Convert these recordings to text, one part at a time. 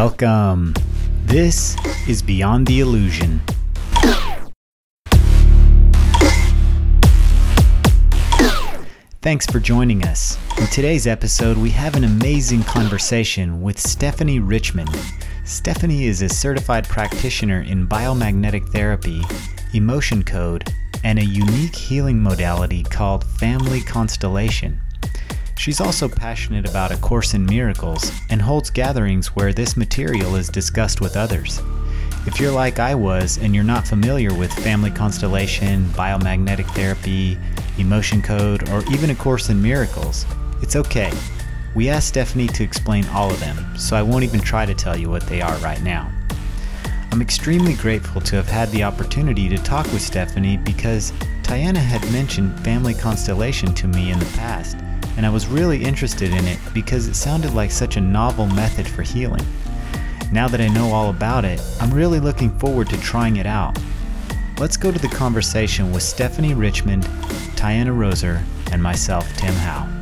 Welcome. This is Beyond the Illusion. Thanks for joining us. In today's episode, we have an amazing conversation with Stephanie Richmond. Stephanie is a certified practitioner in biomagnetic therapy, emotion code, and a unique healing modality called family constellation. She's also passionate about A Course in Miracles and holds gatherings where this material is discussed with others. If you're like I was and you're not familiar with family constellation, biomagnetic therapy, emotion code, or even A Course in Miracles, it's okay. We asked Stephanie to explain all of them, so I won't even try to tell you what they are right now. I'm extremely grateful to have had the opportunity to talk with Stephanie because Tiana had mentioned family constellation to me in the past, and I was really interested in it because it sounded like such a novel method for healing. Now that I know all about it, I'm really looking forward to trying it out. Let's go to the conversation with Stephanie Richmond, Tiana Roser, and myself, Tim Howe.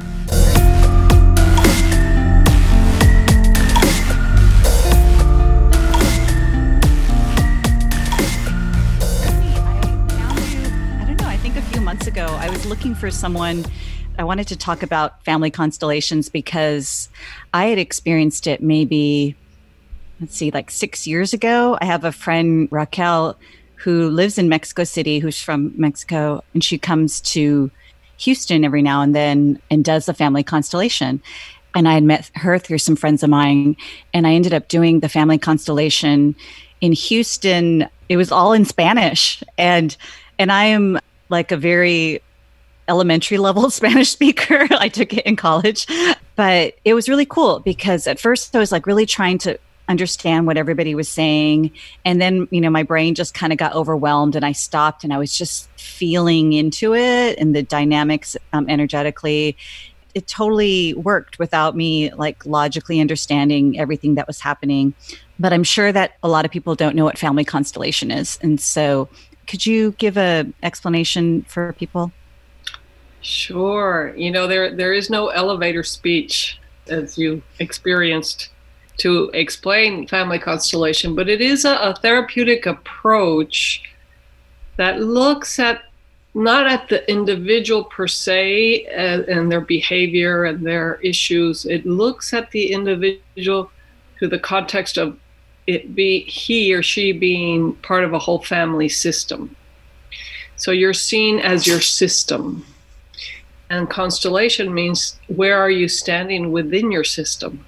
months ago, I was looking for someone I wanted to talk about family constellations because I had experienced it maybe, let's see, like six years ago. I have a friend, Raquel, who lives in Mexico City, who's from Mexico, and she comes to Houston every now and then and does the family constellation. And I had met her through some friends of mine, and I ended up doing the family constellation in Houston. It was all in Spanish, and and I am like a very elementary level Spanish speaker. I took it in college, but it was really cool because at first I was like really trying to understand what everybody was saying. And then, you know, my brain just kind of got overwhelmed and I stopped and I was just feeling into it and the dynamics um, energetically. It totally worked without me like logically understanding everything that was happening. But I'm sure that a lot of people don't know what family constellation is. And so, could you give a explanation for people? Sure. You know, there there is no elevator speech as you experienced to explain family constellation, but it is a, a therapeutic approach that looks at not at the individual per se and, and, their behavior and their issues. It looks at the individual through the context of it be he or she being part of a whole family system. So you're seen as your system. And constellation means where are you standing within your system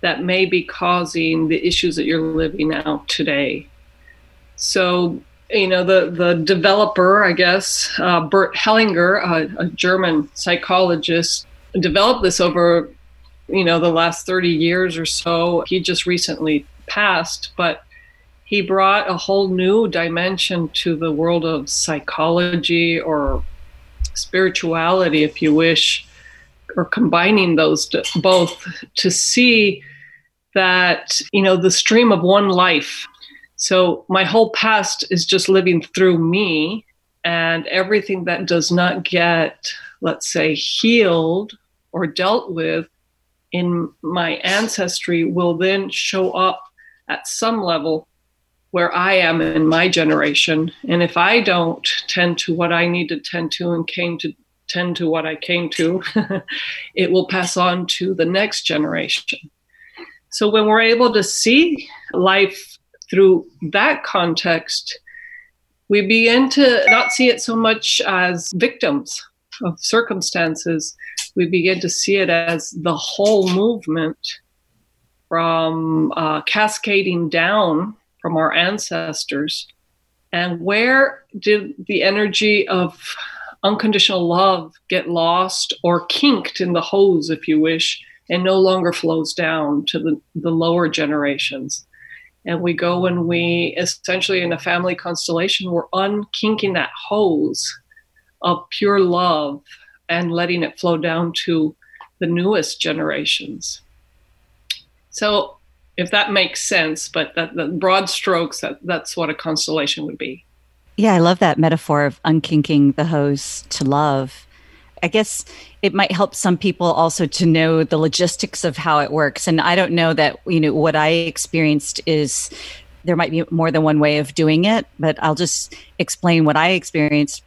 that may be causing the issues that you're living out today. So, you know, the, the developer, I guess, uh, Bert Hellinger, a, a German psychologist, developed this over, you know, the last 30 years or so. He just recently passed, but he brought a whole new dimension to the world of psychology or spirituality, if you wish, or combining those to, both to see that, you know, the stream of one life. So my whole past is just living through me, and everything that does not get, let's say, healed or dealt with in my ancestry will then show up at some level where I am in my generation. And if I don't tend to what I need to tend to and came to tend to what I came to, it will pass on to the next generation. So when we're able to see life through that context, we begin to not see it so much as victims of circumstances. We begin to see it as the whole movement from uh, cascading down from our ancestors. And where did the energy of unconditional love get lost or kinked in the hose, if you wish, and no longer flows down to the, the lower generations? And we go and we essentially, in a family constellation, we're unkinking that hose of pure love and letting it flow down to the newest generations. So if that makes sense. But that, broad strokes, that, that's what a constellation would be. Yeah, I love that metaphor of unkinking the hose to love. I guess it might help some people also to know the logistics of how it works. And I don't know that, you know, what I experienced is there might be more than one way of doing it, but I'll just explain what I experienced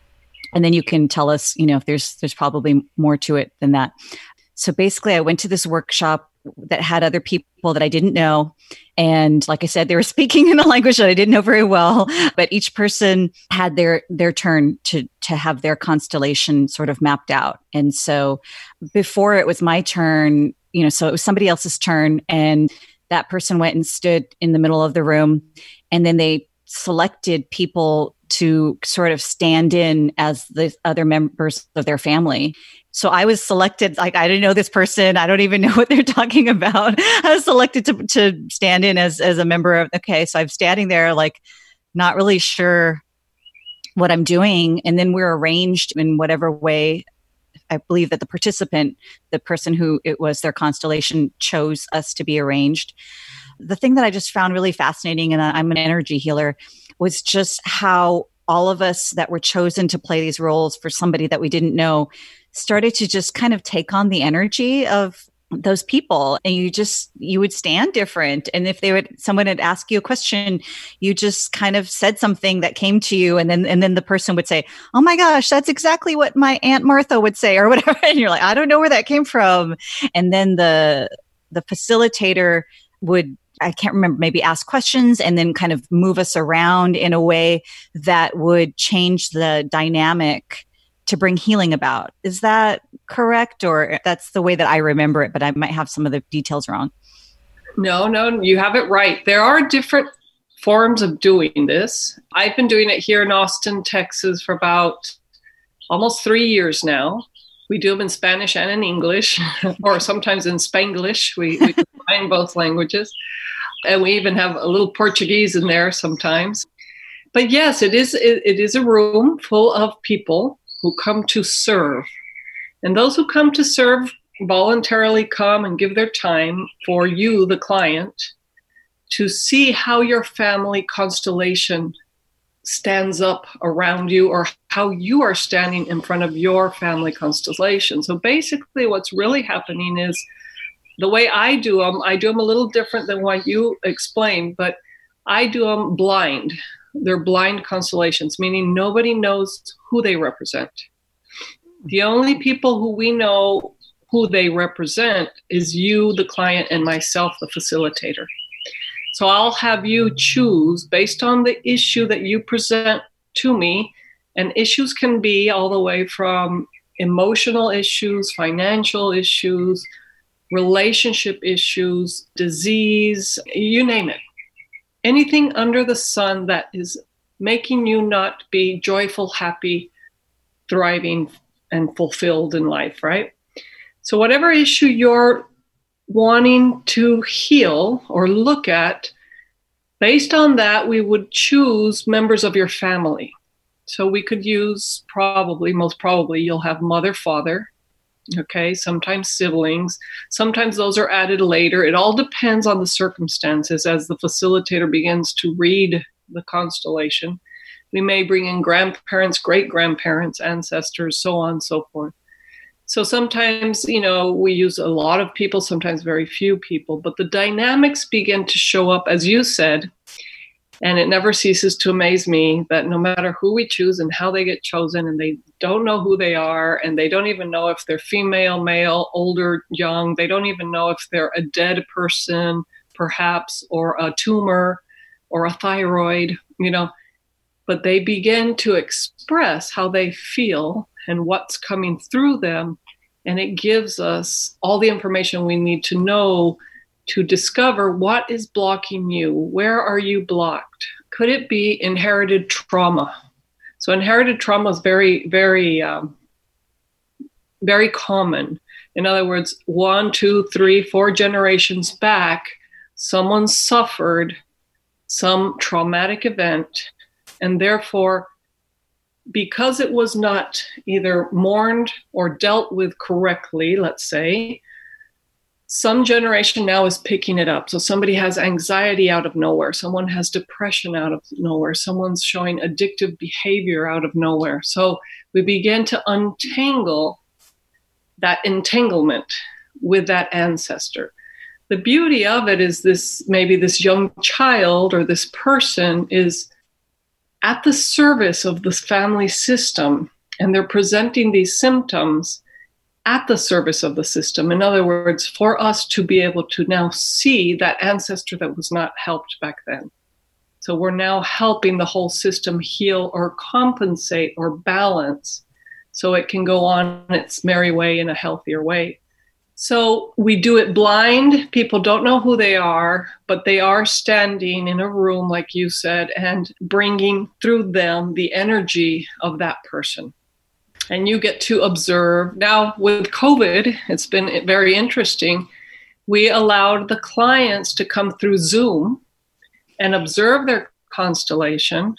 and then you can tell us, you know, if there's there's probably more to it than that. So basically I went to this workshop that had other people that I didn't know. And like I said, they were speaking in a language that I didn't know very well, but each person had their their turn to to have their constellation sort of mapped out. And so before it was my turn, you know, so it was somebody else's turn and that person went and stood in the middle of the room and then they selected people to sort of stand in as the other members of their family. So I was selected, like, I didn't know this person. I don't even know what they're talking about. I was selected to, to stand in as, as a member of, okay, so I'm standing there, like, not really sure what I'm doing. And then we're arranged in whatever way. I believe that the participant, the person who it was their constellation, chose us to be arranged. The thing that I just found really fascinating, and I'm an energy healer, was just how all of us that were chosen to play these roles for somebody that we didn't know started to just kind of take on the energy of those people. And you just you would stand different. And if they would someone would ask you a question you just kind of said something that came to you. And then and then the person would say oh my gosh that's exactly what my aunt martha would say or whatever. And you're like i don't know where that came from. And then the the facilitator would I can't remember, maybe ask questions and then kind of move us around in a way that would change the dynamic to bring healing about. Is that correct? Or that's the way that I remember it, but I might have some of the details wrong. No, no, you have it right. There are different forms of doing this. I've been doing it here in Austin, Texas for about almost three years now. We do them in Spanish and in English, or sometimes in Spanglish. We, we combine both languages. And we even have a little Portuguese in there sometimes. But yes, it is it, it is a room full of people who come to serve. And those who come to serve voluntarily come and give their time for you, the client, to see how your family constellation stands up around you or how you are standing in front of your family constellation. So basically, what's really happening is the way I do them, I do them a little different than what you explained, but I do them blind. They're blind constellations, meaning nobody knows who they represent. The only people who we know who they represent is you, the client, and myself, the facilitator. So I'll have you choose based on the issue that you present to me. And issues can be all the way from emotional issues, financial issues, relationship issues, disease, you name it. Anything under the sun that is making you not be joyful, happy, thriving, and fulfilled in life, right? So, whatever issue you're wanting to heal or look at, based on that, we would choose members of your family. So, we could use probably, most probably, you'll have mother, father, okay? Sometimes siblings sometimes those are added later. It all depends on the circumstances. As the facilitator begins to read the constellation we may bring in grandparents great grandparents ancestors so on and so forth. So sometimes you know we use a lot of people sometimes very few people but the dynamics begin to show up as you said and it never ceases to amaze me that no matter who we choose and how they get chosen, and they don't know who they are, and they don't even know if they're female, male, older, young, they don't even know if they're a dead person, perhaps, or a tumor or a thyroid, you know, but they begin to express how they feel and what's coming through them. And it gives us all the information we need to know to discover what is blocking you. Where are you blocked? Could it be inherited trauma? So, inherited trauma is very, very, um, very common. In other words, one, two, three, four generations back, someone suffered some traumatic event, and therefore, because it was not either mourned or dealt with correctly, let's say, some generation now is picking it up. So somebody has anxiety out of nowhere, someone has depression out of nowhere, someone's showing addictive behavior out of nowhere. So we begin to untangle that entanglement with that ancestor. The beauty of it is this maybe this young child or this person is at the service of this family system and they're presenting these symptoms at the service of the system. In other words, for us to be able to now see that ancestor that was not helped back then. So we're now helping the whole system heal or compensate or balance so it can go on its merry way in a healthier way. So we do it blind. People don't know who they are, but they are standing in a room, like you said, and bringing through them the energy of that person. And you get to observe. Now, with COVID, it's been very interesting. We allowed the clients to come through Zoom and observe their constellation,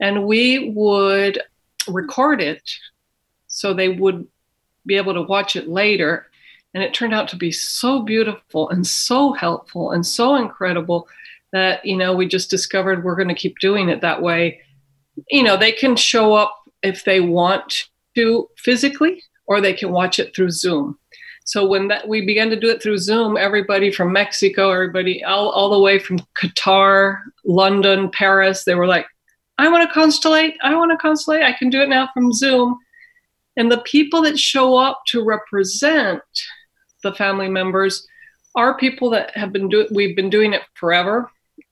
and we would record it so they would be able to watch it later. And it turned out to be so beautiful and so helpful and so incredible that, you know, we just discovered we're going to keep doing it that way. You know, they can show up if they want to physically, or they can watch it through Zoom. So when that we began to do it through Zoom, everybody from Mexico, everybody all, all the way from Qatar, London, Paris, they were like, I want to constellate. I want to constellate. I can do it now from Zoom. And the people that show up to represent the family members are people that have been doing, we've been doing it forever.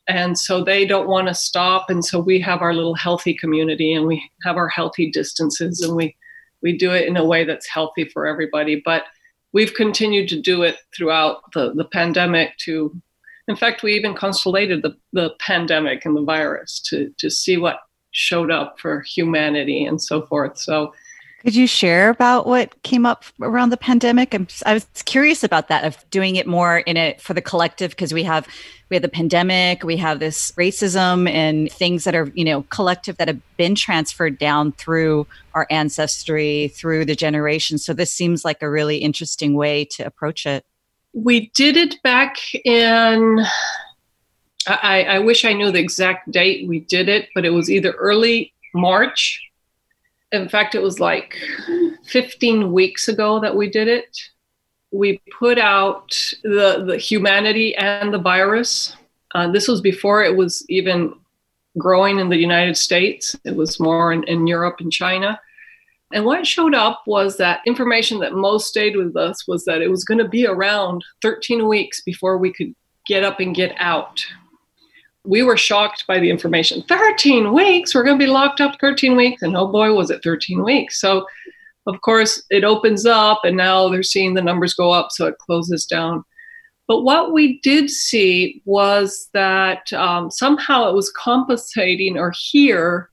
And so they don't want to stop. And so we have our little healthy community and we have our healthy distances and we, we do it in a way that's healthy for everybody. But we've continued to do it throughout the, the pandemic to, in fact, we even constellated the, the pandemic and the virus to, to see what showed up for humanity and so forth. So could you share about what came up around the pandemic? I'm, I was curious about that of doing it more in it for the collective because we have we have the pandemic, we have this racism and things that are you know collective that have been transferred down through our ancestry through the generations. So this seems like a really interesting way to approach it. We did it back in. I, I wish I knew the exact date we did it, but it was either early March in fact, it was like 15 weeks ago that we did it. We put out the, the humanity and the virus. Uh, this was before it was even growing in the United States, it was more in, in Europe and China. And what showed up was that information that most stayed with us was that it was going to be around 13 weeks before we could get up and get out we were shocked by the information. 13 weeks? We're going to be locked up 13 weeks? And oh boy was it 13 weeks. So of course it opens up and now they're seeing the numbers go up so it closes down. But what we did see was that um, somehow it was compensating or here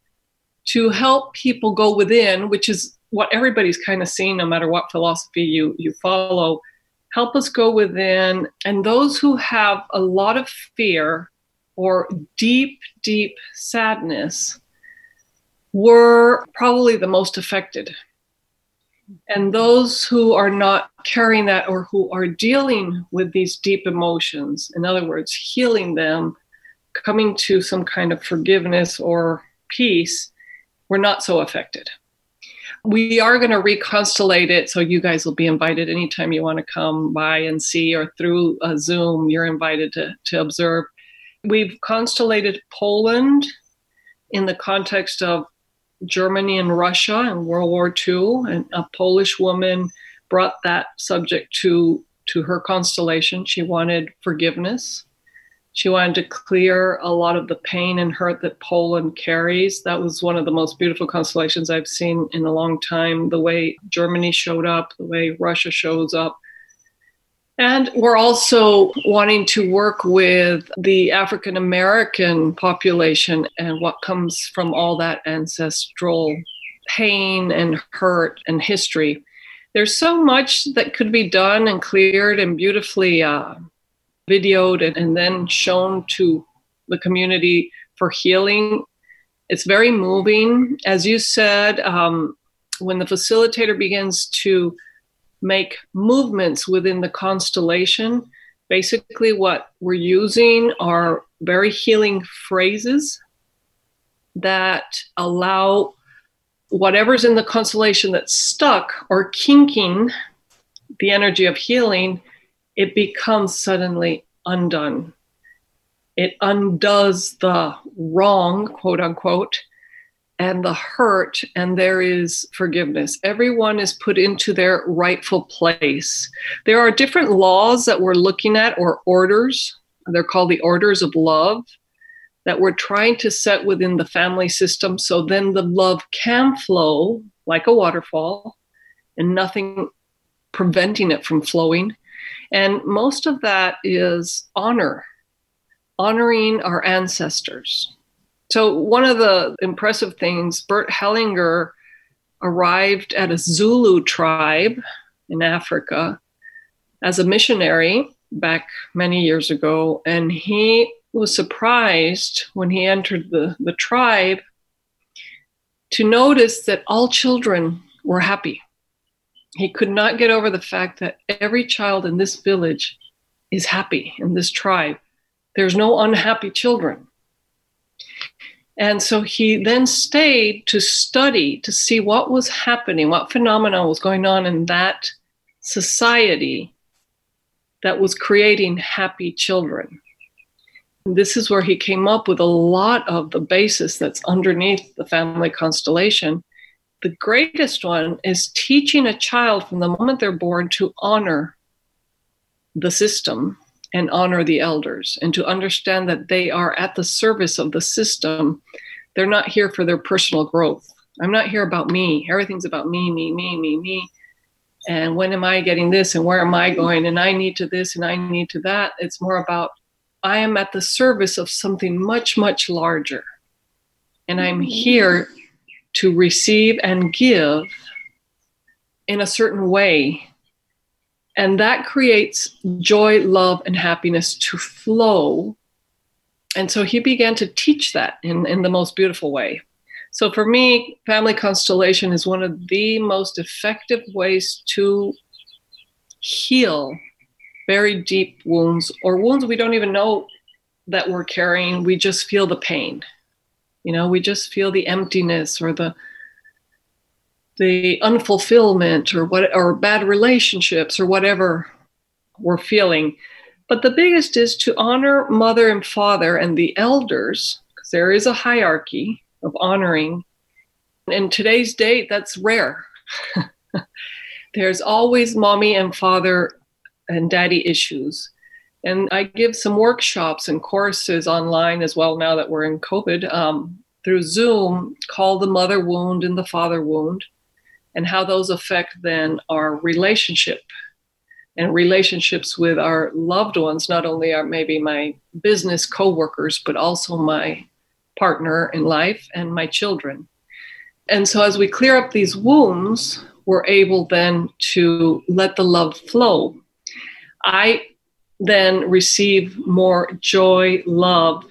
to help people go within which is what everybody's kind of seeing no matter what philosophy you you follow. Help us go within and those who have a lot of fear or deep, deep sadness were probably the most affected. And those who are not carrying that or who are dealing with these deep emotions, in other words, healing them, coming to some kind of forgiveness or peace, were not so affected. We are going to reconstellate it, so you guys will be invited anytime you want to come by and see, or through a Zoom, you're invited to, to observe we've constellated Poland in the context of Germany and Russia in World War II, and a Polish woman brought that subject to to her constellation. She wanted forgiveness. She wanted to clear a lot of the pain and hurt that Poland carries. That was one of the most beautiful constellations I've seen in a long time. The way Germany showed up, the way Russia shows up, and we're also wanting to work with the African American population and what comes from all that ancestral pain and hurt and history. There's so much that could be done and cleared and beautifully uh, videoed and, and then shown to the community for healing. It's very moving. As you said, um, when the facilitator begins to make movements within the constellation. Basically, what we're using are very healing phrases that allow whatever's in the constellation that's stuck or kinking the energy of healing, it becomes suddenly undone. It undoes the wrong, quote unquote, and the hurt, and there is forgiveness. Everyone is put into their rightful place. There are different laws that we're looking at, or orders. They're called the orders of love that we're trying to set within the family system so then the love can flow like a waterfall and nothing preventing it from flowing. And most of that is honor, honoring our ancestors. So, one of the impressive things, Bert Hellinger arrived at a Zulu tribe in Africa as a missionary back many years ago, and he was surprised when he entered the, the tribe to notice that all children were happy. He could not get over the fact that every child in this village is happy in this tribe. There's no unhappy children. And so he then stayed to study to see what was happening, what phenomena was going on in that society that was creating happy children. This is where he came up with a lot of the basis that's underneath the family constellation. The greatest one is teaching a child from the moment they're born to honor the system and honor the elders and to understand that they are at the service of the system. They're not here for their personal growth. I'm not here about me. Everything's about me, me, me, me, me. And when am I getting this and where am I going? And I need to this and I need to that. It's more about I am at the service of something much, much larger. And I'm mm-hmm. here to receive and give in a certain way. And that creates joy, love, and happiness to flow. And so he began to teach that in, in the most beautiful way. So for me, family constellation is one of the most effective ways to heal very deep wounds or wounds we don't even know that we're carrying. We just feel the pain. You know, we just feel the emptiness or the the unfulfillment or what or bad relationships or whatever we're feeling. But the biggest is to honor mother and father and the elders, because there is a hierarchy of honoring. In today's date, that's rare. There's always mommy and father and daddy issues. And I give some workshops and courses online as well now that we're in COVID um, through Zoom called The Mother Wound and the Father Wound, and how those affect then our relationship and relationships with our loved ones, not only our maybe my business coworkers, but also my partner in life and my children. And so as we clear up these wounds, we're able then to let the love flow I then receive more joy, love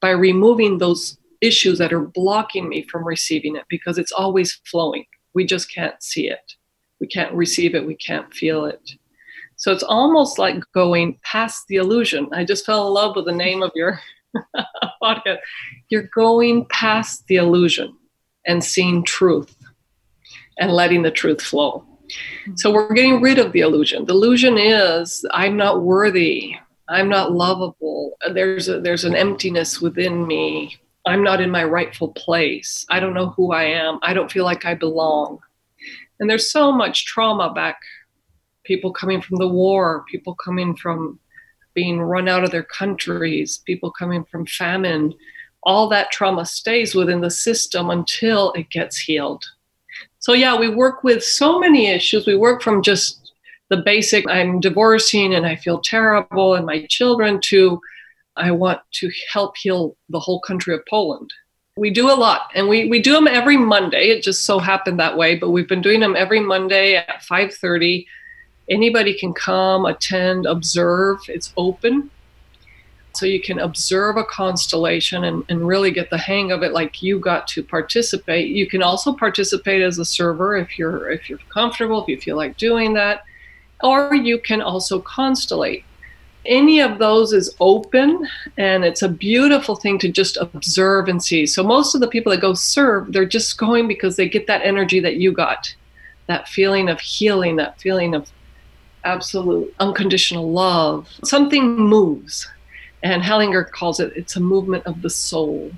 by removing those issues that are blocking me from receiving it because it's always flowing. We just can't see it. We can't receive it. We can't feel it. So it's almost like going past the illusion. I just fell in love with the name of your podcast. You're going past the illusion and seeing truth and letting the truth flow. Mm-hmm. So we're getting rid of the illusion. The illusion is I'm not worthy. I'm not lovable. There's a, there's an emptiness within me. I'm not in my rightful place. I don't know who I am. I don't feel like I belong. And there's so much trauma back. People coming from the war, people coming from being run out of their countries, people coming from famine. All that trauma stays within the system until it gets healed. So, yeah, we work with so many issues. We work from just the basic I'm divorcing and I feel terrible and my children to I want to help heal the whole country of Poland. We do a lot and we, we do them every Monday. It just so happened that way, but we've been doing them every Monday at 5:30. Anybody can come, attend, observe. It's open so you can observe a constellation and, and really get the hang of it like you got to participate you can also participate as a server if you're if you're comfortable if you feel like doing that or you can also constellate any of those is open and it's a beautiful thing to just observe and see so most of the people that go serve they're just going because they get that energy that you got that feeling of healing, that feeling of absolute unconditional love. Something moves. And Hellinger calls it it's a movement of the soul.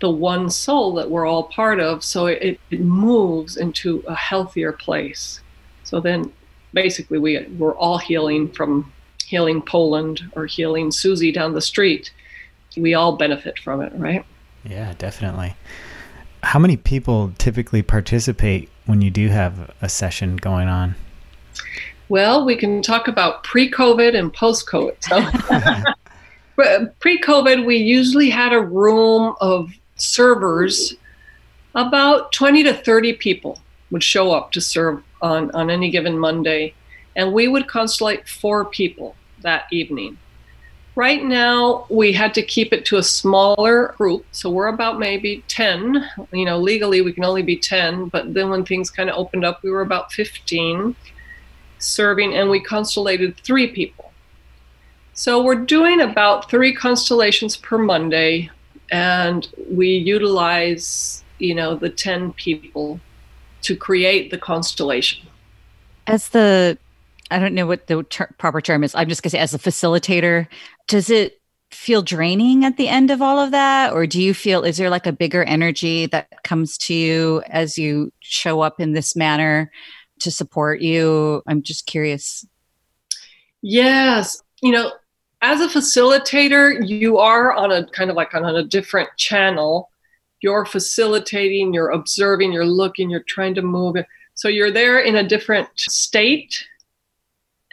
The one soul that we're all part of. So it, it moves into a healthier place. So then basically we we're all healing from healing Poland or healing Susie down the street. We all benefit from it, right? Yeah, definitely. How many people typically participate when you do have a session going on? Well, we can talk about pre COVID and post COVID. So, pre COVID, we usually had a room of servers, about 20 to 30 people would show up to serve on, on any given Monday. And we would constellate four people that evening. Right now, we had to keep it to a smaller group. So we're about maybe 10. You know, legally, we can only be 10. But then when things kind of opened up, we were about 15 serving, and we constellated three people. So we're doing about three constellations per Monday, and we utilize, you know, the 10 people to create the constellation. As the I don't know what the ter- proper term is. I'm just going to say, as a facilitator, does it feel draining at the end of all of that? Or do you feel, is there like a bigger energy that comes to you as you show up in this manner to support you? I'm just curious. Yes. You know, as a facilitator, you are on a kind of like on a different channel. You're facilitating, you're observing, you're looking, you're trying to move. So you're there in a different state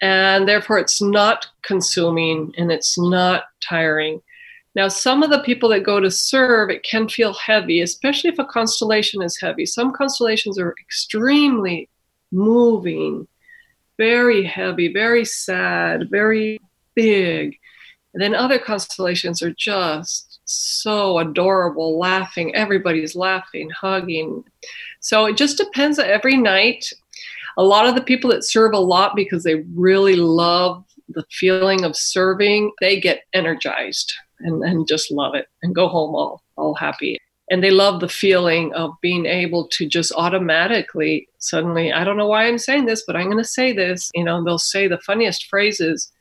and therefore it's not consuming and it's not tiring. Now, some of the people that go to serve, it can feel heavy, especially if a constellation is heavy. Some constellations are extremely moving, very heavy, very sad, very big. And then other constellations are just so adorable, laughing. Everybody's laughing, hugging. So it just depends every night a lot of the people that serve a lot because they really love the feeling of serving, they get energized and, and just love it and go home all, all happy. And they love the feeling of being able to just automatically, suddenly, I don't know why I'm saying this, but I'm going to say this. You know, they'll say the funniest phrases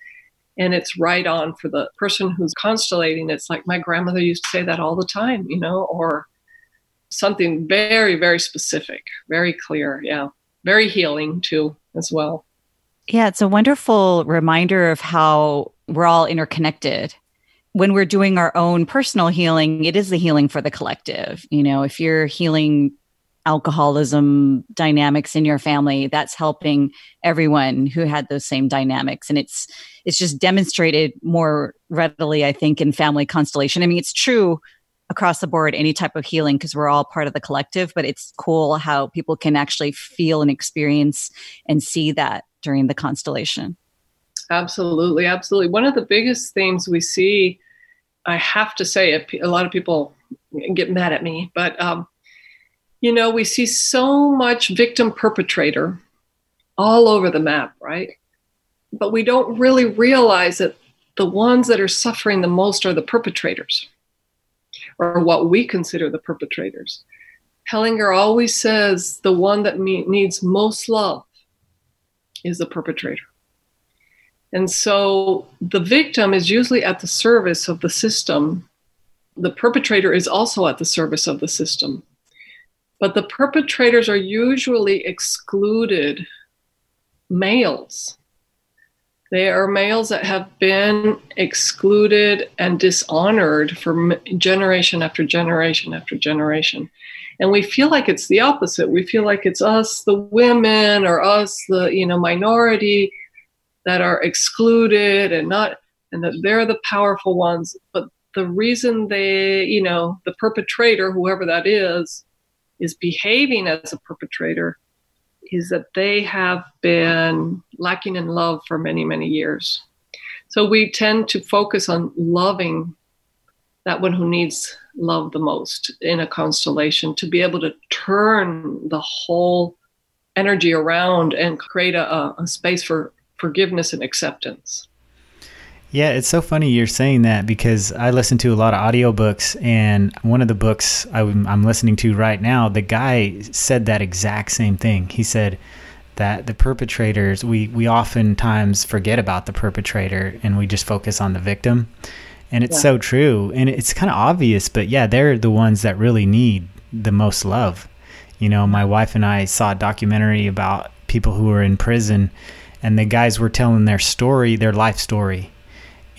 and it's right on for the person who's constellating. It's like my grandmother used to say that all the time, you know, or something very, very specific, very clear. Yeah very healing too as well. Yeah, it's a wonderful reminder of how we're all interconnected. When we're doing our own personal healing, it is the healing for the collective. You know, if you're healing alcoholism dynamics in your family, that's helping everyone who had those same dynamics. And it's it's just demonstrated more readily, I think, in family constellation. I mean, it's true across the board any type of healing because we're all part of the collective but it's cool how people can actually feel and experience and see that during the constellation. Absolutely absolutely. One of the biggest things we see i have to say a lot of people get mad at me but um, you know we see so much victim perpetrator all over the map right? But we don't really realize that the ones that are suffering the most are the perpetrators or what we consider the perpetrators. Hellinger always says the one that me- needs most love is the perpetrator. And so the victim is usually at the service of the system. The perpetrator is also at the service of the system. But the perpetrators are usually excluded males they are males that have been excluded and dishonored for generation after generation after generation. And we feel like it's the opposite. We feel like it's us, the women, or us, the you know minority, that are excluded and not, and that they're the powerful ones. But the reason they, you know, the perpetrator, whoever that is, is behaving as a perpetrator is that they have been lacking in love for many, many years. So we tend to focus on loving that one who needs love the most in a constellation to be able to turn the whole energy around and create a, a space for forgiveness and acceptance. Yeah, it's so funny you're saying that because I listen to a lot of audiobooks, and one of the books I'm listening to right now, the guy said that exact same thing. He said that the perpetrators, we, we oftentimes forget about the perpetrator and we just focus on the victim. And it's yeah. so true. And it's kind of obvious, but yeah, they're the ones that really need the most love. You know, my wife and I saw a documentary about people who were in prison, and the guys were telling their story, their life story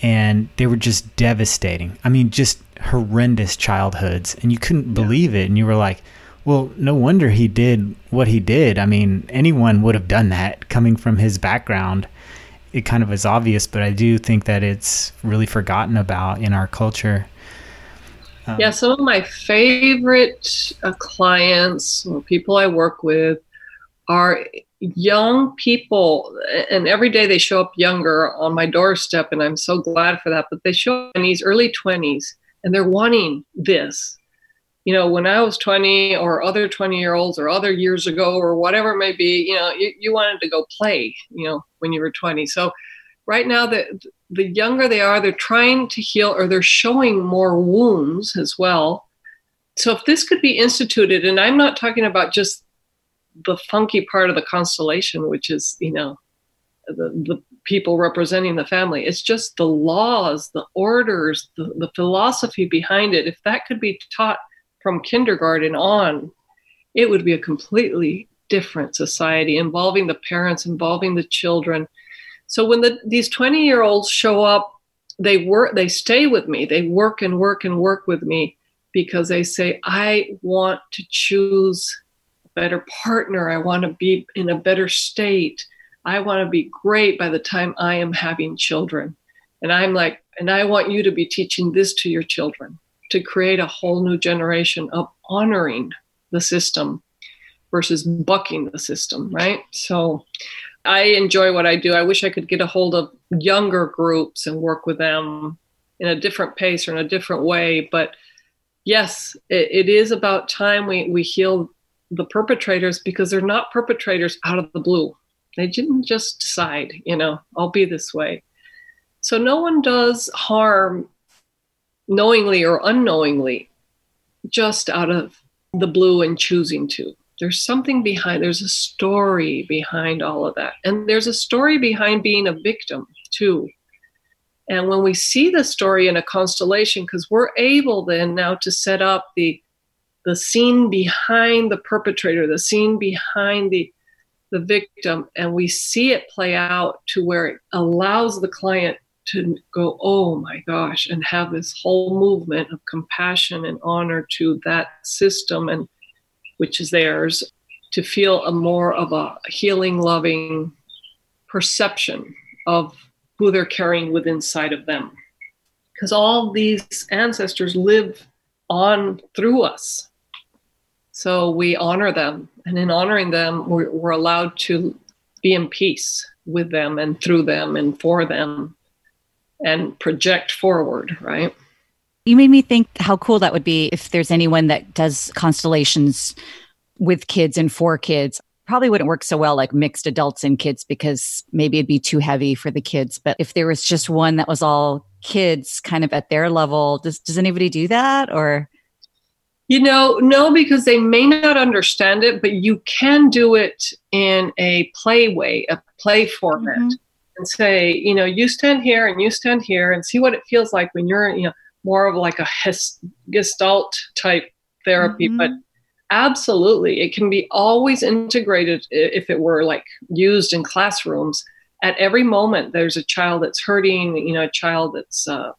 and they were just devastating. I mean, just horrendous childhoods, and you couldn't believe yeah. it. And you were like, well, no wonder he did what he did. I mean, anyone would have done that coming from his background. It kind of is obvious, but I do think that it's really forgotten about in our culture. Um, yeah, some of my favorite uh, clients or people I work with are young people and every day they show up younger on my doorstep and i'm so glad for that but they show up in these early 20s and they're wanting this. You know when i was 20 or other 20 year olds or other years ago or whatever it may be you know you, you wanted to go play you know when you were 20 so right now the the younger they are they're trying to heal or they're showing more wounds as well. So if this could be instituted and i'm not talking about just the funky part of the constellation, which is, you know, the, the people representing the family. It's just the laws, the orders, the, the philosophy behind it. If that could be taught from kindergarten on, it would be a completely different society involving the parents, involving the children. So when the, these 20 year olds show up, they work, they stay with me, they work and work and work with me because they say, I want to choose better partner. I want to be in a better state. I want to be great by the time I am having children. And I'm like, and I want you to be teaching this to your children to create a whole new generation of honoring the system versus bucking the system, right? So I enjoy what I do. I wish I could get a hold of younger groups and work with them in a different pace or in a different way. But yes, it, it is about time we, we heal the perpetrators because they're not perpetrators out of the blue. They didn't just decide, you know, I'll be this way. So no one does harm knowingly or unknowingly just out of the blue and choosing to. There's something behind, there's a story behind all of that. And there's a story behind being a victim too. And when we see the story in a constellation, because we're able then now to set up the the scene behind the perpetrator, the scene behind the the victim, and we see it play out to where it allows the client to go, oh my gosh, and have this whole movement of compassion and honor to that system and which is theirs, to feel a more of a healing, loving perception of who they're carrying within inside of them. Because all these ancestors live on through us. So we honor them. And in honoring them, we're, we're allowed to be in peace with them and through them and for them and project forward, right? You made me think how cool that would be if there's anyone that does constellations with kids and for kids. Probably wouldn't work so well like mixed adults and kids because maybe it'd be too heavy for the kids. But if there was just one that was all kids kind of at their level, does does anybody do that or you know, no, because they may not understand it, but you can do it in a play way, a play format, mm-hmm. and say, you know, you stand here and you stand here and see what it feels like when you're, you know, more of like a gestalt type therapy. Mm-hmm. But absolutely, it can be always integrated if it were like used in classrooms. At every moment, there's a child that's hurting, you know, a child that's uh,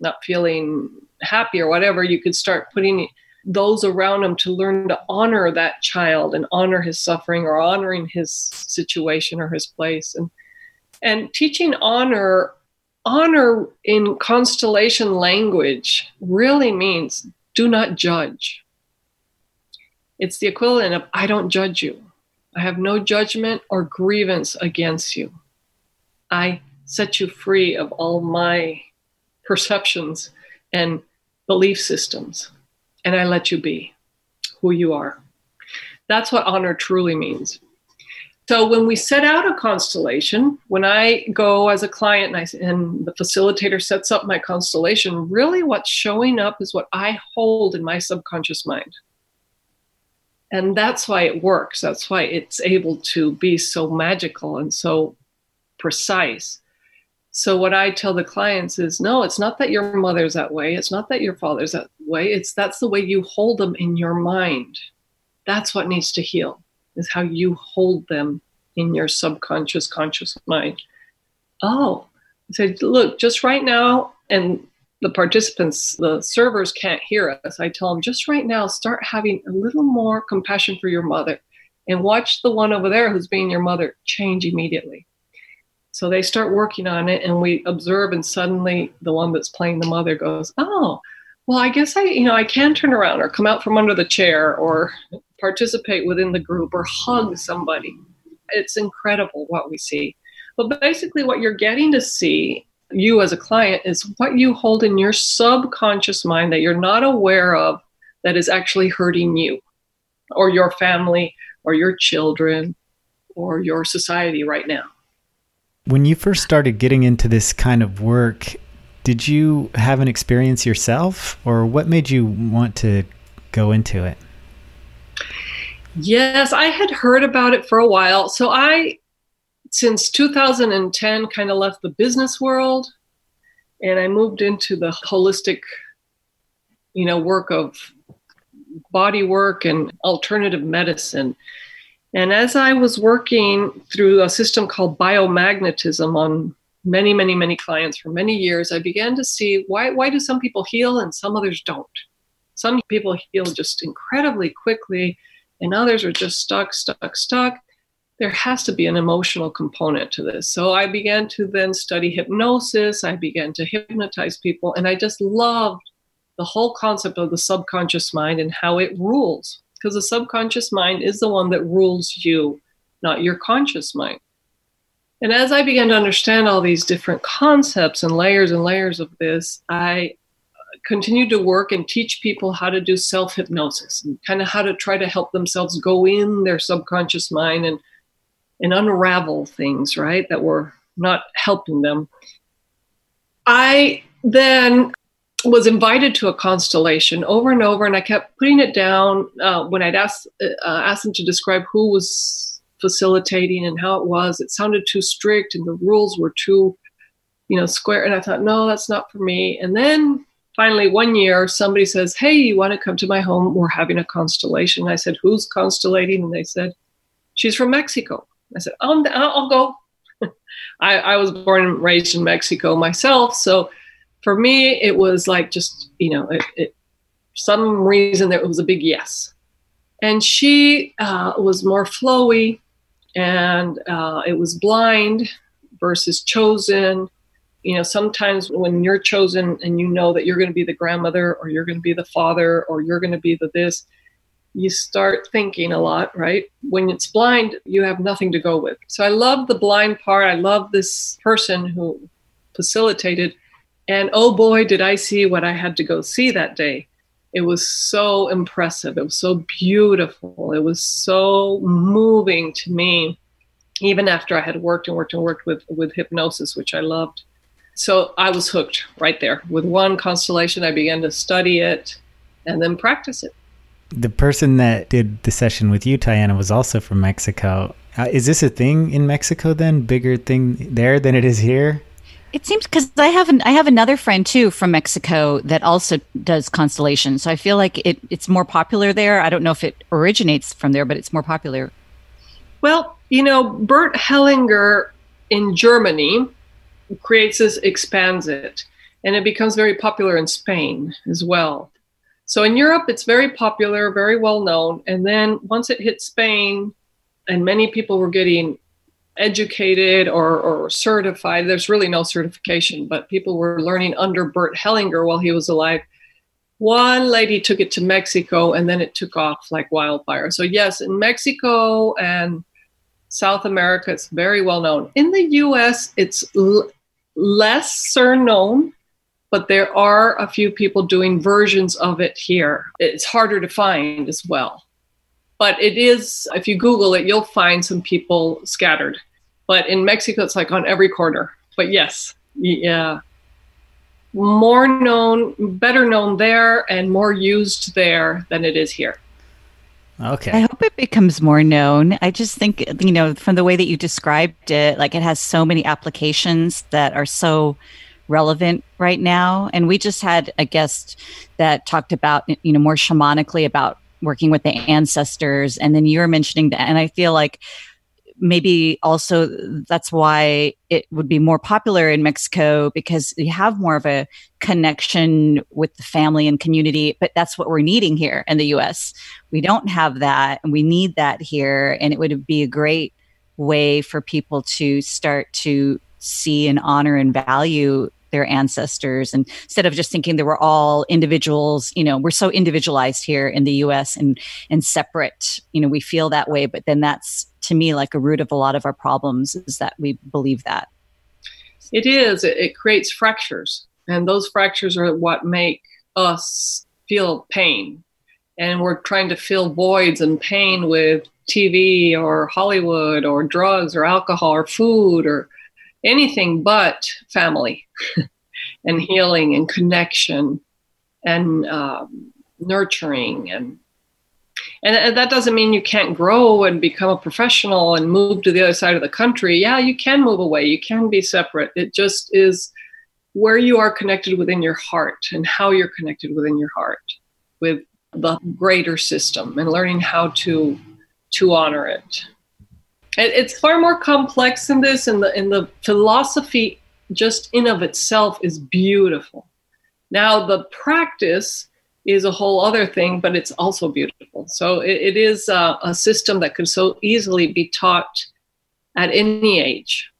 not feeling happy or whatever. You could start putting those around him to learn to honor that child and honor his suffering or honoring his situation or his place. And and teaching honor honor in constellation language really means do not judge. It's the equivalent of i don't judge you. I have no judgment or grievance against you. I set you free of all my perceptions and belief systems and I let you be who you are. That's what honor truly means. So when we set out a constellation, when I go as a client and, I, and the facilitator sets up my constellation, really what's showing up is what I hold in my subconscious mind. And that's why it works. That's why it's able to be so magical and so precise. So what I tell the clients is no, it's not that your mother's that way. It's not that your father's that way. It's that's the way you hold them in your mind. That's what needs to heal is how you hold them in your subconscious conscious mind. Oh, I said, look, just right now, and the participants, the servers can't hear us. I tell them, just right now, start having a little more compassion for your mother and watch the one over there who's being your mother change immediately. So they start working on it, and we observe, and suddenly the one that's playing the mother goes, Oh, well, I guess I, you know, I can turn around or come out from under the chair or participate within the group or hug somebody. It's incredible what we see. But basically, what you're getting to see, you as a client, is what you hold in your subconscious mind that you're not aware of that is actually hurting you or your family or your children or your society right now. When you first started getting into this kind of work, did you have an experience yourself or what made you want to go into it? Yes, I had heard about it for a while. So I, since 2010, kind of left the business world and I moved into the holistic, you know, work of body work and alternative medicine. And as I was working through a system called biomagnetism on many, many, many clients for many years, I began to see why, why do some people heal and some others don't? Some people heal just incredibly quickly and others are just stuck, stuck, stuck. There has to be an emotional component to this. So I began to then study hypnosis. I began to hypnotize people, and I just loved the whole concept of the subconscious mind and how it rules. Because the subconscious mind is the one that rules you, not your conscious mind. And as I began to understand all these different concepts and layers and layers of this, I uh, continued to work and teach people how to do self hypnosis and kind of how to try to help themselves go in their subconscious mind and and unravel things, right, that were not helping them. I then was invited to a constellation over and over, and I kept putting it down uh, when I'd asked uh, asked them to describe who was facilitating and how it was. It sounded too strict, and the rules were too, you know, square. And I thought, no, that's not for me. And then finally one year somebody says hey you want to come to my home we're having a constellation i said who's constellating and they said she's from mexico i said oh, i'll go I, I was born and raised in mexico myself so for me it was like just you know it, it some reason that it was a big yes. And she uh, was more flowy and uh, it was blind versus chosen. You know sometimes when you're chosen and you know that you're going to be the grandmother or you're going to be the father or you're going to be the this you start thinking a lot right? When it's blind you have nothing to go with. So i love the blind part. I love this person who facilitated and oh boy did i see what i had to go see that day it was so impressive it was so beautiful it was so moving to me even after i had worked and worked and worked with with hypnosis which i loved so I was hooked right there. With one constellation, I began to study it and then practice it. The person that did the session with you, Tiana, was also from Mexico. Uh, is this a thing in Mexico then? Bigger thing there than it is here? It seems because I have an, I have another friend too from Mexico that also does constellations. So I feel like it, it's more popular there. I don't know if it originates from there, but it's more popular. Well, you know, Bert Hellinger in Germany creates this, expands it, and it becomes very popular in Spain as well. So in Europe, it's very popular, very well known. And then once it hit Spain, and many people were getting educated or, or certified, there's really no certification, but people were learning under Bert Hellinger while he was alive. One lady took it to Mexico and then it took off like wildfire. So, yes, in Mexico and South America, it's very well known. In the US, it's l- lesser known, but there are a few people doing versions of it here. It's harder to find as well. But it is, if you Google it, you'll find some people scattered. But in Mexico, it's like on every corner. But yes, yeah. More known, better known there, and more used there than it is here. Okay. I hope it becomes more known. I just think, you know, from the way that you described it, like it has so many applications that are so relevant right now. And we just had a guest that talked about, you know, more shamanically about working with the ancestors. And then you're mentioning that. And I feel like maybe also that's why it would be more popular in Mexico because you have more of a connection with the family and community. But that's what we're needing here in the US. We don't have that, and we need that here. And it would be a great way for people to start to see and honor and value their ancestors and instead of just thinking that we're all individuals you know we're so individualized here in the US and and separate you know we feel that way. But then that's to me like a root of a lot of our problems is that we believe that. It is. It, it creates fractures. And those fractures are what make us feel pain. And we're trying to fill voids and pain with TV or Hollywood or drugs or alcohol or food or anything but family and healing and connection and um, nurturing and and that doesn't mean you can't grow and become a professional and move to the other side of the country. Yeah you can move away. You can be separate. It just is where you are connected within your heart and how you're connected within your heart with the greater system and learning how to to honor it it's far more complex than this and the and the philosophy just in of itself is beautiful. Now the practice is a whole other thing but it's also beautiful. So it, it is a, a system that could so easily be taught at any age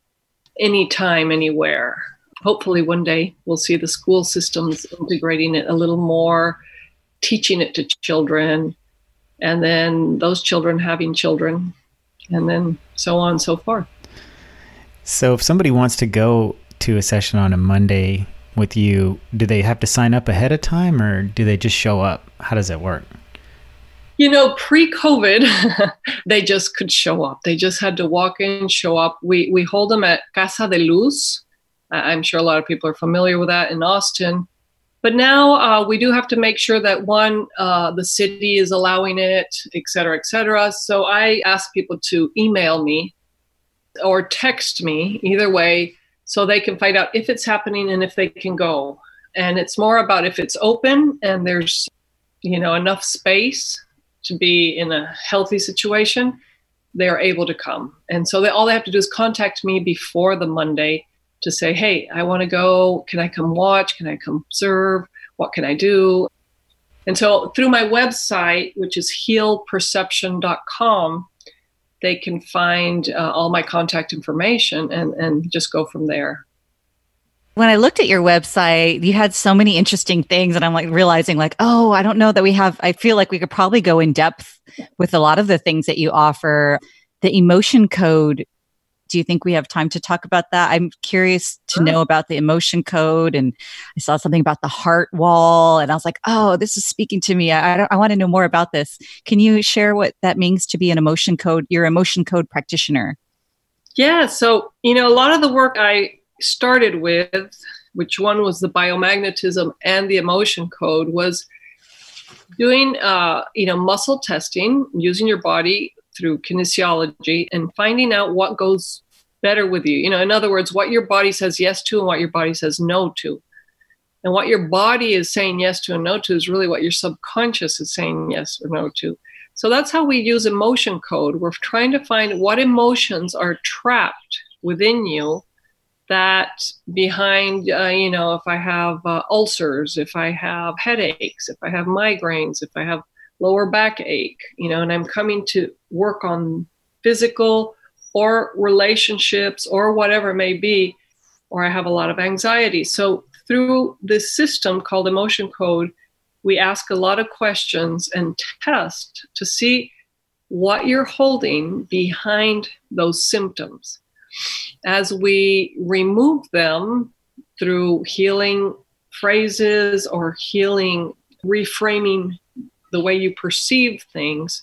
anytime anywhere. Hopefully one day we'll see the school systems integrating it a little more teaching it to children and then those children having children and then so on and so forth. So, if somebody wants to go to a session on a Monday with you, do they have to sign up ahead of time or do they just show up? How does it work? You know, pre-COVID, they just could show up. They just had to walk in, show up. We we hold them at Casa de Luz. I'm sure a lot of people are familiar with that in Austin. But now uh, we do have to make sure that one, uh, the city is allowing it, et cetera, et cetera. So I ask people to email me or text me, either way, so they can find out if it's happening and if they can go. And it's more about if it's open and there's, you know, enough space to be in a healthy situation, they're able to come. And so they, all they have to do is contact me before the Monday to say, hey, I want to go. Can I come watch? Can I come serve? What can I do? And so through my website, which is healperception.com, they can find uh, all my contact information and, and just go from there. When I looked at your website, you had so many interesting things, and I'm like realizing, like, oh, I don't know that we have. I feel like we could probably go in depth with a lot of the things that you offer. The emotion code do you think we have time to talk about that? I'm curious to know about the emotion code. And I saw something about the heart wall, and I was like, oh, this is speaking to me. I, I want to know more about this. Can you share what that means to be an emotion code, your emotion code practitioner? Yeah. So, you know, a lot of the work I started with, which one was the biomagnetism and the emotion code, was doing, uh, you know, muscle testing using your body through kinesiology and finding out what goes better with you. You know, in other words, what your body says yes to and what your body says no to. And what your body is saying yes to and no to is really what your subconscious is saying yes or no to. So that's how we use emotion code. We're trying to find what emotions are trapped within you that behind, uh, you know, if I have uh, ulcers, if I have headaches, if I have migraines, if I have lower back ache, you know, and I'm coming to work on physical or relationships or whatever it may be, or I have a lot of anxiety. So, through this system called Emotion Code, we ask a lot of questions and test to see what you're holding behind those symptoms. As we remove them through healing phrases or healing, reframing the way you perceive things,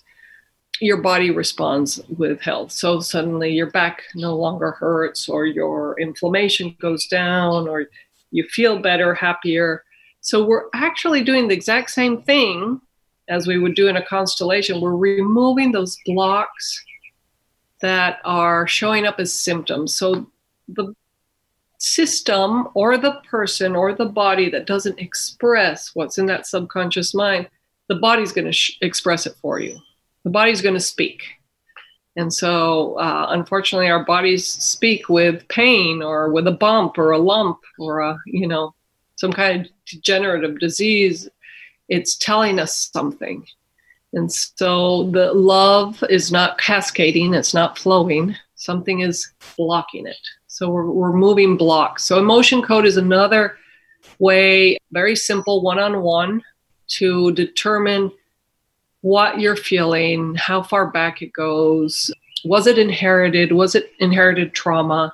your body responds with health. So suddenly your back no longer hurts, or your inflammation goes down, or you feel better, happier. So we're actually doing the exact same thing as we would do in a constellation. We're removing those blocks that are showing up as symptoms. So the system or the person or the body that doesn't express what's in that subconscious mind, the body's going to sh- express it for you the body's going to speak. And so, uh, unfortunately, our bodies speak with pain or with a bump or a lump or a, you know, some kind of degenerative disease. It's telling us something. And so the love is not cascading, it's not flowing. Something is blocking it. So we're, we're moving blocks. So emotion code is another way, very simple one on one, to determine what you're feeling, how far back it goes. Was it inherited? Was it inherited trauma?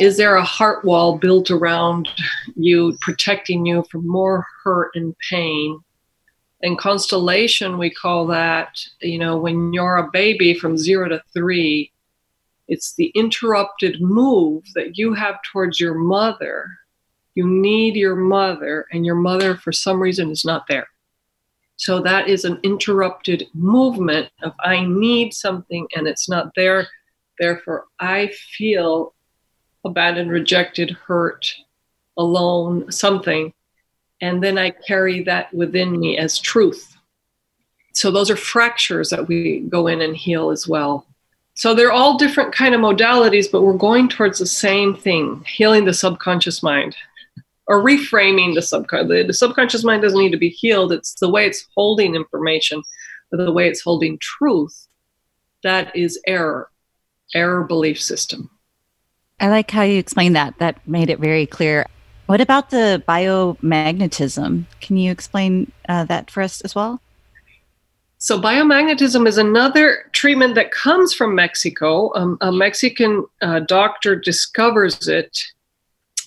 Is there a heart wall built around you, protecting you from more hurt and pain? In constellation, we call that, you know, when you're a baby from zero to three, it's the interrupted move that you have towards your mother. You need your mother, and your mother, for some reason, is not there. So that is an interrupted movement of I need something and it's not there. Therefore, I feel abandoned, rejected, hurt, alone, something. And then I carry that within me as truth. So those are fractures that we go in and heal as well. So they're all different kind of modalities, but we're going towards the same thing, healing the subconscious mind or reframing the subconscious. The, the subconscious mind doesn't need to be healed. It's the way it's holding information, or the way it's holding truth. That is error, error belief system. I like how you explained that. That made it very clear. What about the biomagnetism? Can you explain uh, that for us as well? So, biomagnetism is another treatment that comes from Mexico. Um, a Mexican uh, doctor discovers it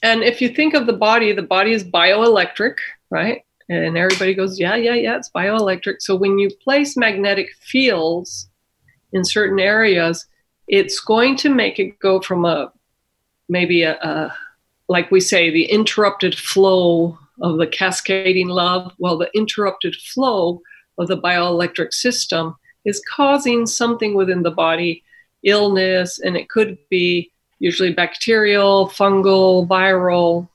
and if you think of the body, the body is bioelectric, right? And everybody goes, yeah, yeah, yeah, it's bioelectric. So when you place magnetic fields in certain areas, it's going to make it go from a maybe a, a like we say, the interrupted flow of the cascading love. Well, the interrupted flow of the bioelectric system is causing something within the body, illness, and it could be usually bacterial, fungal, viral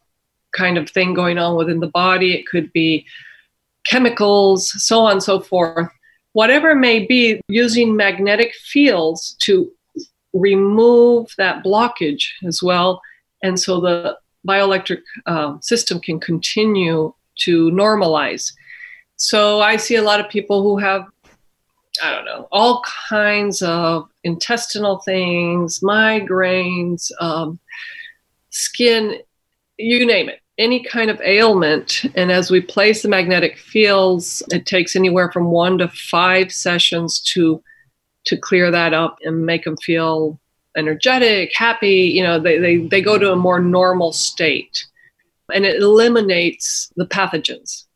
kind of thing going on within the body. It could be chemicals, so on and so forth. Whatever may be, using magnetic fields to remove that blockage as well. And so the bioelectric uh, system can continue to normalize. So I see a lot of people who have I don't know, all kinds of intestinal things, migraines, um, skin, you name it, any kind of ailment. And as we place the magnetic fields, it takes anywhere from one to five sessions to to clear that up and make them feel energetic, happy. You know, they, they, they go to a more normal state and it eliminates the pathogens.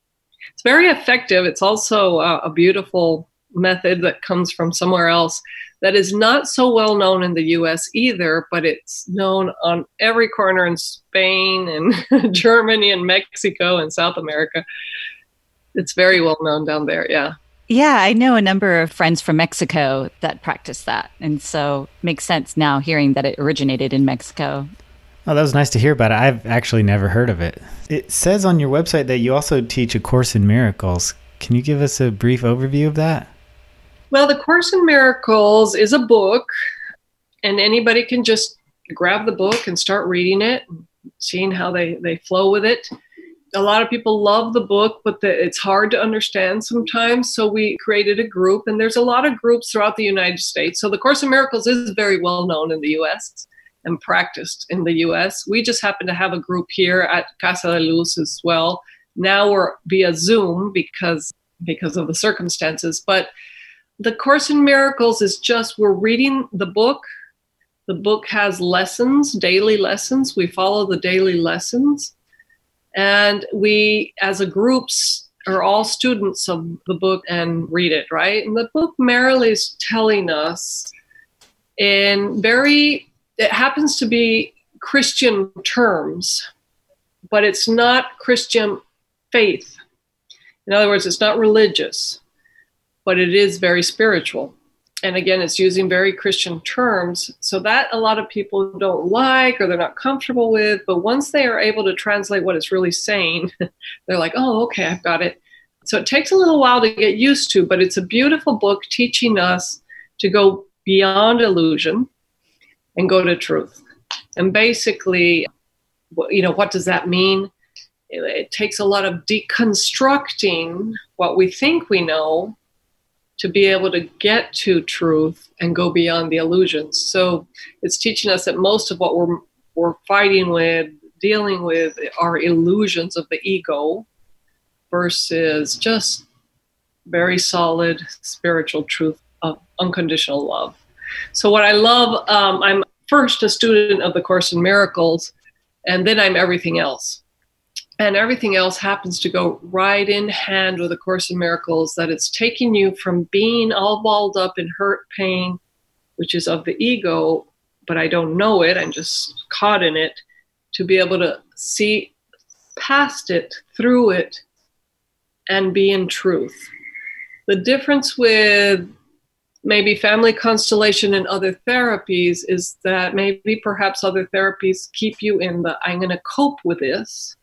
It's very effective. It's also a, a beautiful method that comes from somewhere else that is not so well known in the US either, but it's known on every corner in Spain and Germany and Mexico and South America. It's very well known down there, yeah. Yeah, I know a number of friends from Mexico that practice that. And so makes sense now hearing that it originated in Mexico. Oh, that was nice to hear about it. I've actually never heard of it. It says on your website that you also teach a course in miracles. Can you give us a brief overview of that? Well, The Course in Miracles is a book, and anybody can just grab the book and start reading it, seeing how they, they flow with it. A lot of people love the book, but the, it's hard to understand sometimes. So we created a group, and there's a lot of groups throughout the United States. So The Course in Miracles is very well known in the US and practiced in the US. We just happen to have a group here at Casa de Luz as well. Now we're via Zoom because because of the circumstances, but the Course in Miracles is just we're reading the book. The book has lessons, daily lessons. We follow the daily lessons. And we, as a group, are all students of the book and read it, right? And the book merely is telling us in very, it happens to be Christian terms, but it's not Christian faith. In other words, it's not religious, but it is very spiritual. And again, it's using very Christian terms. So that a lot of people don't like or they're not comfortable with. But once they are able to translate what it's really saying, they're like, oh, okay, I've got it. So it takes a little while to get used to, but it's a beautiful book teaching us to go beyond illusion and go to truth. And basically, you know, what does that mean? It, it takes a lot of deconstructing what we think we know to be able to get to truth and go beyond the illusions. So it's teaching us that most of what we're we're fighting with, dealing with, are illusions of the ego versus just very solid spiritual truth of unconditional love. So, what I love, um, I'm first a student of the Course in Miracles, and then I'm everything else. And everything else happens to go right in hand with the Course in Miracles, that it's taking you from being all balled up in hurt, pain, which is of the ego, but I don't know it, I'm just caught in it, to be able to see past it, through it, and be in truth. The difference with maybe family constellation and other therapies is that maybe perhaps other therapies keep you in the I'm going to cope with this.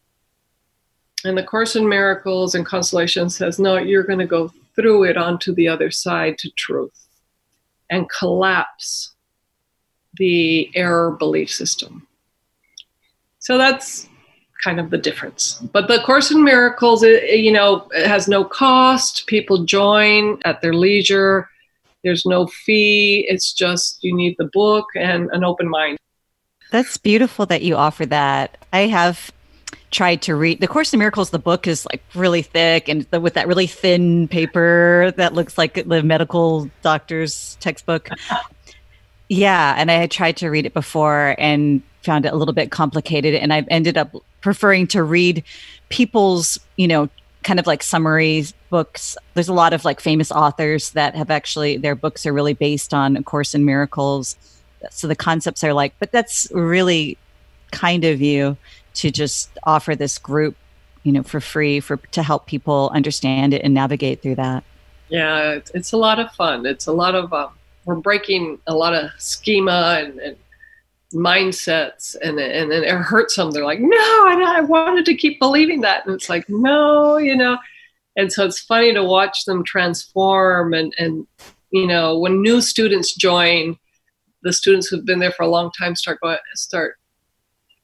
And the Course in Miracles and Constellation says, no, you're going to go through it onto the other side to truth and collapse the error belief system. So that's kind of the difference. But the Course in Miracles, it, you know, has no cost. People join at their leisure. There's no fee. It's just you need the book and an open mind. That's beautiful that you offer that. I have tried to read the course in miracles the book is like really thick and the, with that really thin paper that looks like the medical doctor's textbook yeah and i had tried to read it before and found it a little bit complicated and i've ended up preferring to read people's you know kind of like summary books. There's a lot of like famous authors that have actually their books are really based on A Course in Miracles. So the concepts are like, but that's really kind of you to just offer this group, you know, for free for to help people understand it and navigate through that. Yeah, it's, a lot of fun. It's a lot of um, we're breaking a lot of schema and, and mindsets and and it hurts them they're like no I, I wanted to keep believing that and it's like no you know and so it's funny to watch them transform and and you know when new students join the students who've been there for a long time start go start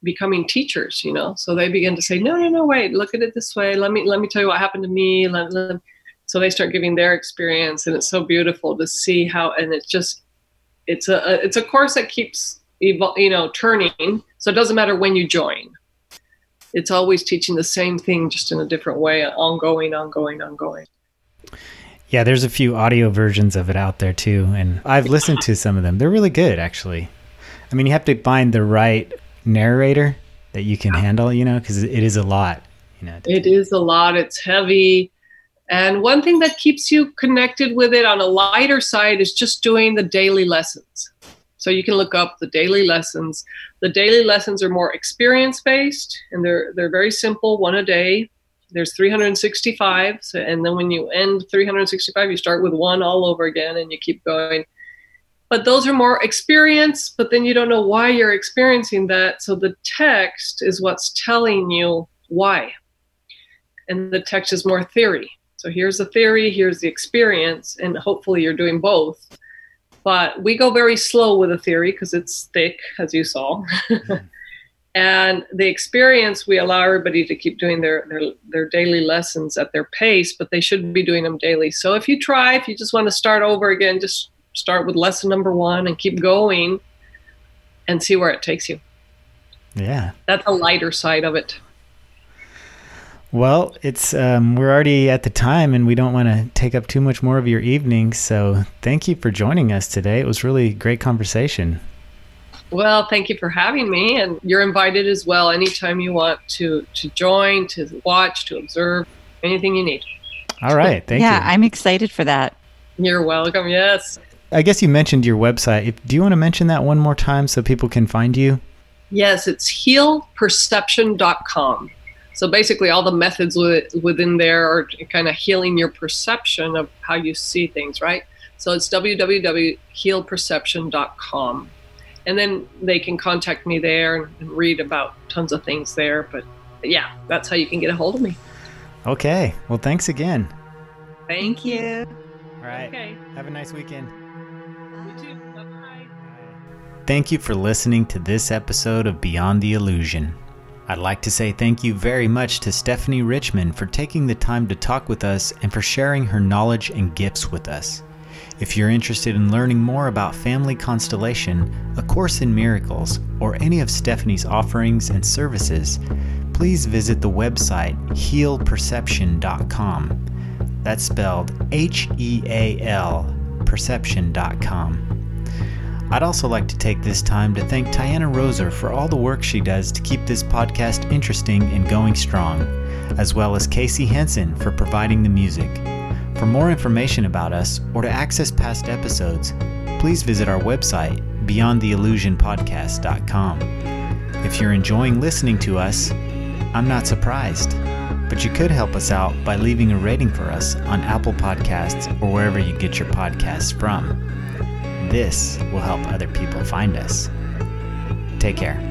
becoming teachers you know? So they begin to say no no no wait look at it this way. Let me let me tell you what happened to me. Let, let, so they start giving their experience and it's so beautiful to see how and it's just it's a it's a course that keeps you know turning. So it doesn't matter when you join. It's always teaching the same thing just in a different way ongoing ongoing ongoing. Yeah there's a few audio versions of it out there too and i've listened to some of them. They're really good actually. I mean you have to find the right narrator that you can handle you know because it is a lot you know it is a lot it's heavy and one thing that keeps you connected with it on a lighter side is just doing the daily lessons so you can look up the daily lessons. The daily lessons are more experience based and they're they're very simple, one a day. There's 365, so, and then when you end 365, you start with one all over again and you keep going. But those are more experience, but then you don't know why you're experiencing that. So the text is what's telling you why. And the text is more theory. So here's the theory, here's the experience, and hopefully you're doing both but we go very slow with the theory because it's thick, as you saw. Hmm. and the experience, we allow everybody to keep doing their, their, their daily lessons at their pace, but they should be doing them daily. So if you try, if you just want to start over again, just start with lesson number one and keep going and see where it takes you. Yeah. That's a lighter side of it. Well, it's um, we're already at the time, and we don't want to take up too much more of your evening. So, thank you for joining us today. It was really great conversation. Well, thank you for having me, and you're invited as well anytime you want to to join, to watch, to observe. anything you need. All right. Thank yeah, you. I'm excited for that. You're welcome. Yes. I guess you mentioned your website. If- Do you want to mention that one more time so people can find you? Yes, it's healperception.com. So basically, all the methods within there are kind of healing your perception of how you see things, right? So it's www.healperception.com. And then they can contact me there and read about tons of things there. But yeah, that's how you can get a hold of me. Okay. Well, thanks again. Thank you. All right. Okay. Have a nice weekend. Thank you for listening to this episode of Beyond the Illusion. I'd like to say thank you very much to Stephanie Richmond for taking the time to talk with us and for sharing her knowledge and gifts with us. If you're interested in learning more about Family Constellation, A Course in Miracles, or any of Stephanie's offerings and services, please visit the website healperception.com. That's spelled H E A L perception.com. I'd also like to take this time to thank Tiana Roser for all the work she does to keep this podcast interesting and going strong, as well as Casey Henson for providing the music. For more information about us or to access past episodes, please visit our website, beyondtheillusionpodcast.com. If you're enjoying listening to us, I'm not surprised, but you could help us out by leaving a rating for us on Apple Podcasts or wherever you get your podcasts from. This will help other people find us. Take care.